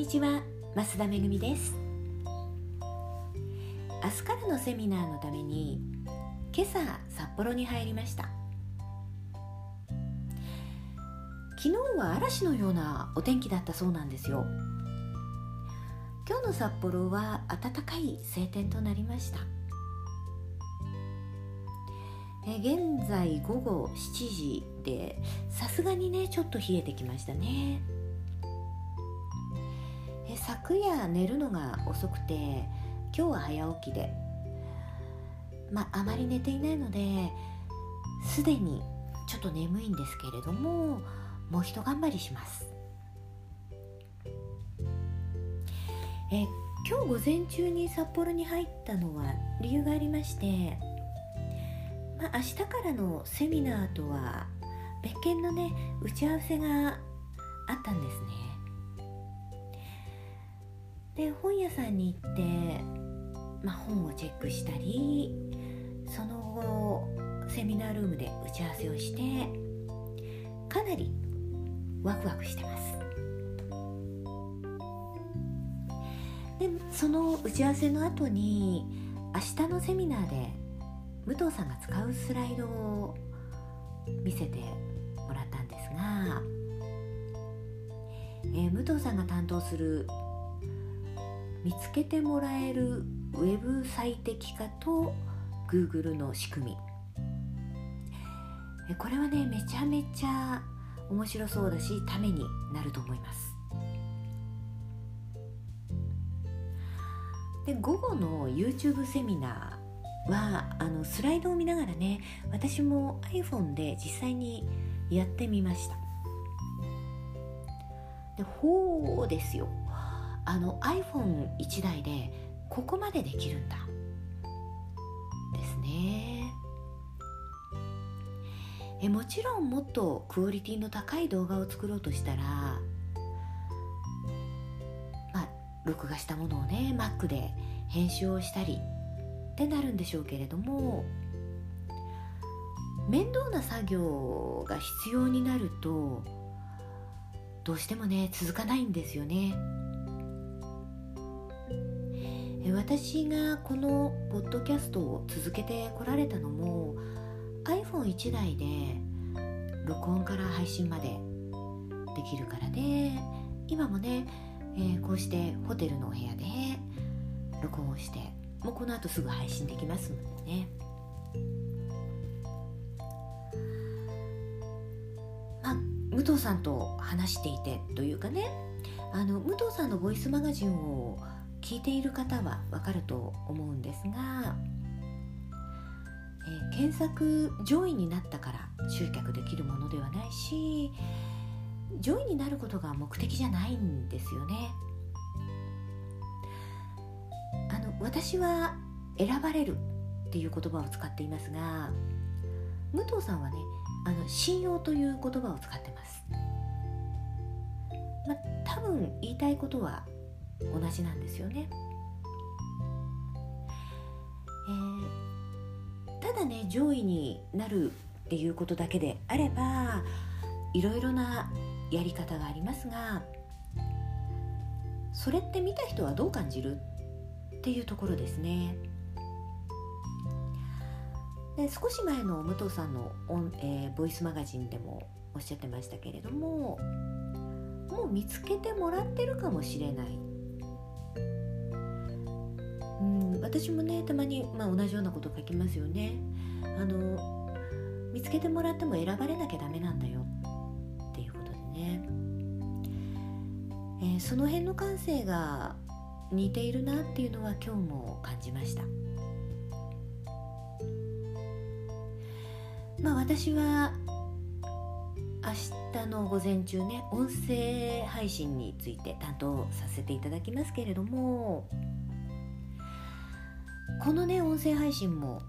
にちは増田めぐみです。明日からのセミナーのために今朝札幌に入りました。昨日は嵐のようなお天気だったそうなんですよ。今日の札幌は暖かい晴天となりました。え現在午後7時でさすがにねちょっと冷えてきましたね。昨夜寝るのが遅くて今日は早起きで。まああまり寝ていないのですでにちょっと眠いんですけれどももうひと頑張りします。え今日午前中に札幌に入ったのは理由がありましてまあ、明日からのセミナーとは別件のね打ち合わせがあったんですね。で本屋さんに行って、まあ、本をチェックしたりその後セミナールームで打ち合わせをしてかなりワクワクしてます。でその打ち合わせの後に明日のセミナーで武藤さんが使うスライドを見せてもらったんですが、えー、武藤さんが担当する見つけてもらえるウェブ最適化と Google の仕組み。これはねめちゃめちゃ面白そうだしためになると思います。で午後の YouTube セミナーはあのスライドを見ながらね私も iPhone で実際にやってみました。でほうですよ。あの iPhone1 台でここまでできるんだ。ですね。えもちろんもっとクオリティの高い動画を作ろうとしたらまあ録画したものをね Mac で編集をしたりってなるんでしょうけれども面倒な作業が必要になるとどうしてもね続かないんですよね。私がこのポッドキャストを続けてこられたのも iPhone1 台で録音から配信までできるからで今もね、えー、こうしてホテルのお部屋で録音をしてもうこの後すぐ配信できますのでね。まあ武藤さんと話していてというかねあの武藤さんのボイスマガジンを聞いている方はわかると思うんですが、えー、検索上位になったから集客できるものではないし上位になることが目的じゃないんですよね。あの私は選ばれるっていう言葉を使っていますが武藤さんはねあの信用という言葉を使ってます、まあ、多分言いたいことは同じなんですよね、えー、ただね上位になるっていうことだけであればいろいろなやり方がありますがそれって見た人はどう感じるっていうところですね。で少し前の武藤さんのオン、えー、ボイスマガジンでもおっしゃってましたけれどももう見つけてもらってるかもしれない。私もねたまに、まあ、同じようなこと書きますよね。あの見つけてもらっても選ばれなきゃダメなんだよ。っていうことでね、えー、その辺の感性が似ているなっていうのは今日も感じました。まあ私は明日の午前中ね音声配信について担当させていただきますけれどもこのね音声配信も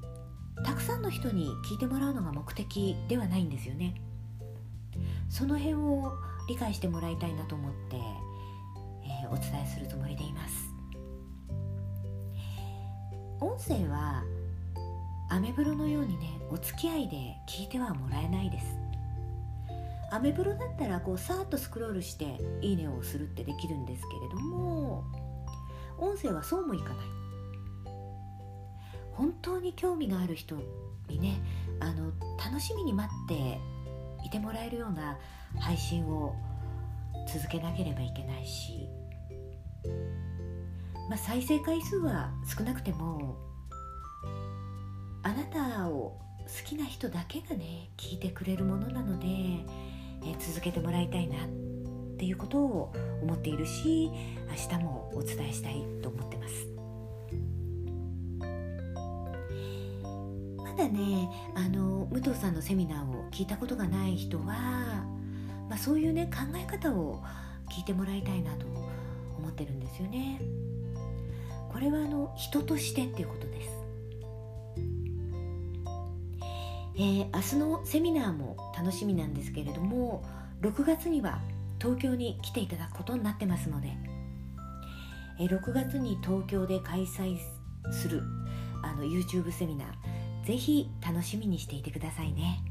たくさんの人に聞いてもらうのが目的ではないんですよね。その辺を理解してもらいたいなと思って、えー、お伝えするつもりでいます。音声はアメブロのようにねお付き合いで聞いてはもらえないです。アメブロだったらこうさーっとスクロールして「いいね」をするってできるんですけれども音声はそうもいかない。本当に興味がある人にねあの楽しみに待っていてもらえるような配信を続けなければいけないし、まあ、再生回数は少なくてもあなたを好きな人だけがね聞いてくれるものなので、え続けてもらいたいなっていうことを思っているし明日もお伝えしたいと思ってます。まだねあの武藤さんのセミナーを聞いたことがない人は、まあ、そういうね考え方を聞いてもらいたいなと思ってるんですよね。これはあの人としてっていうことです。えー、明日のセミナーも楽しみなんですけれども6月には東京に来ていただくことになってますので、えー、6月に東京で開催するあの YouTube セミナーぜひ楽しみにしていてくださいね。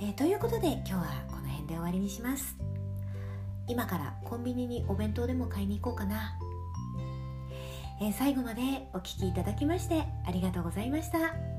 えー、ということで今日はこの辺で終わりにします。今からコンビニにお弁当でも買いに行こうかな。えー、最後までお聴きいただきましてありがとうございました。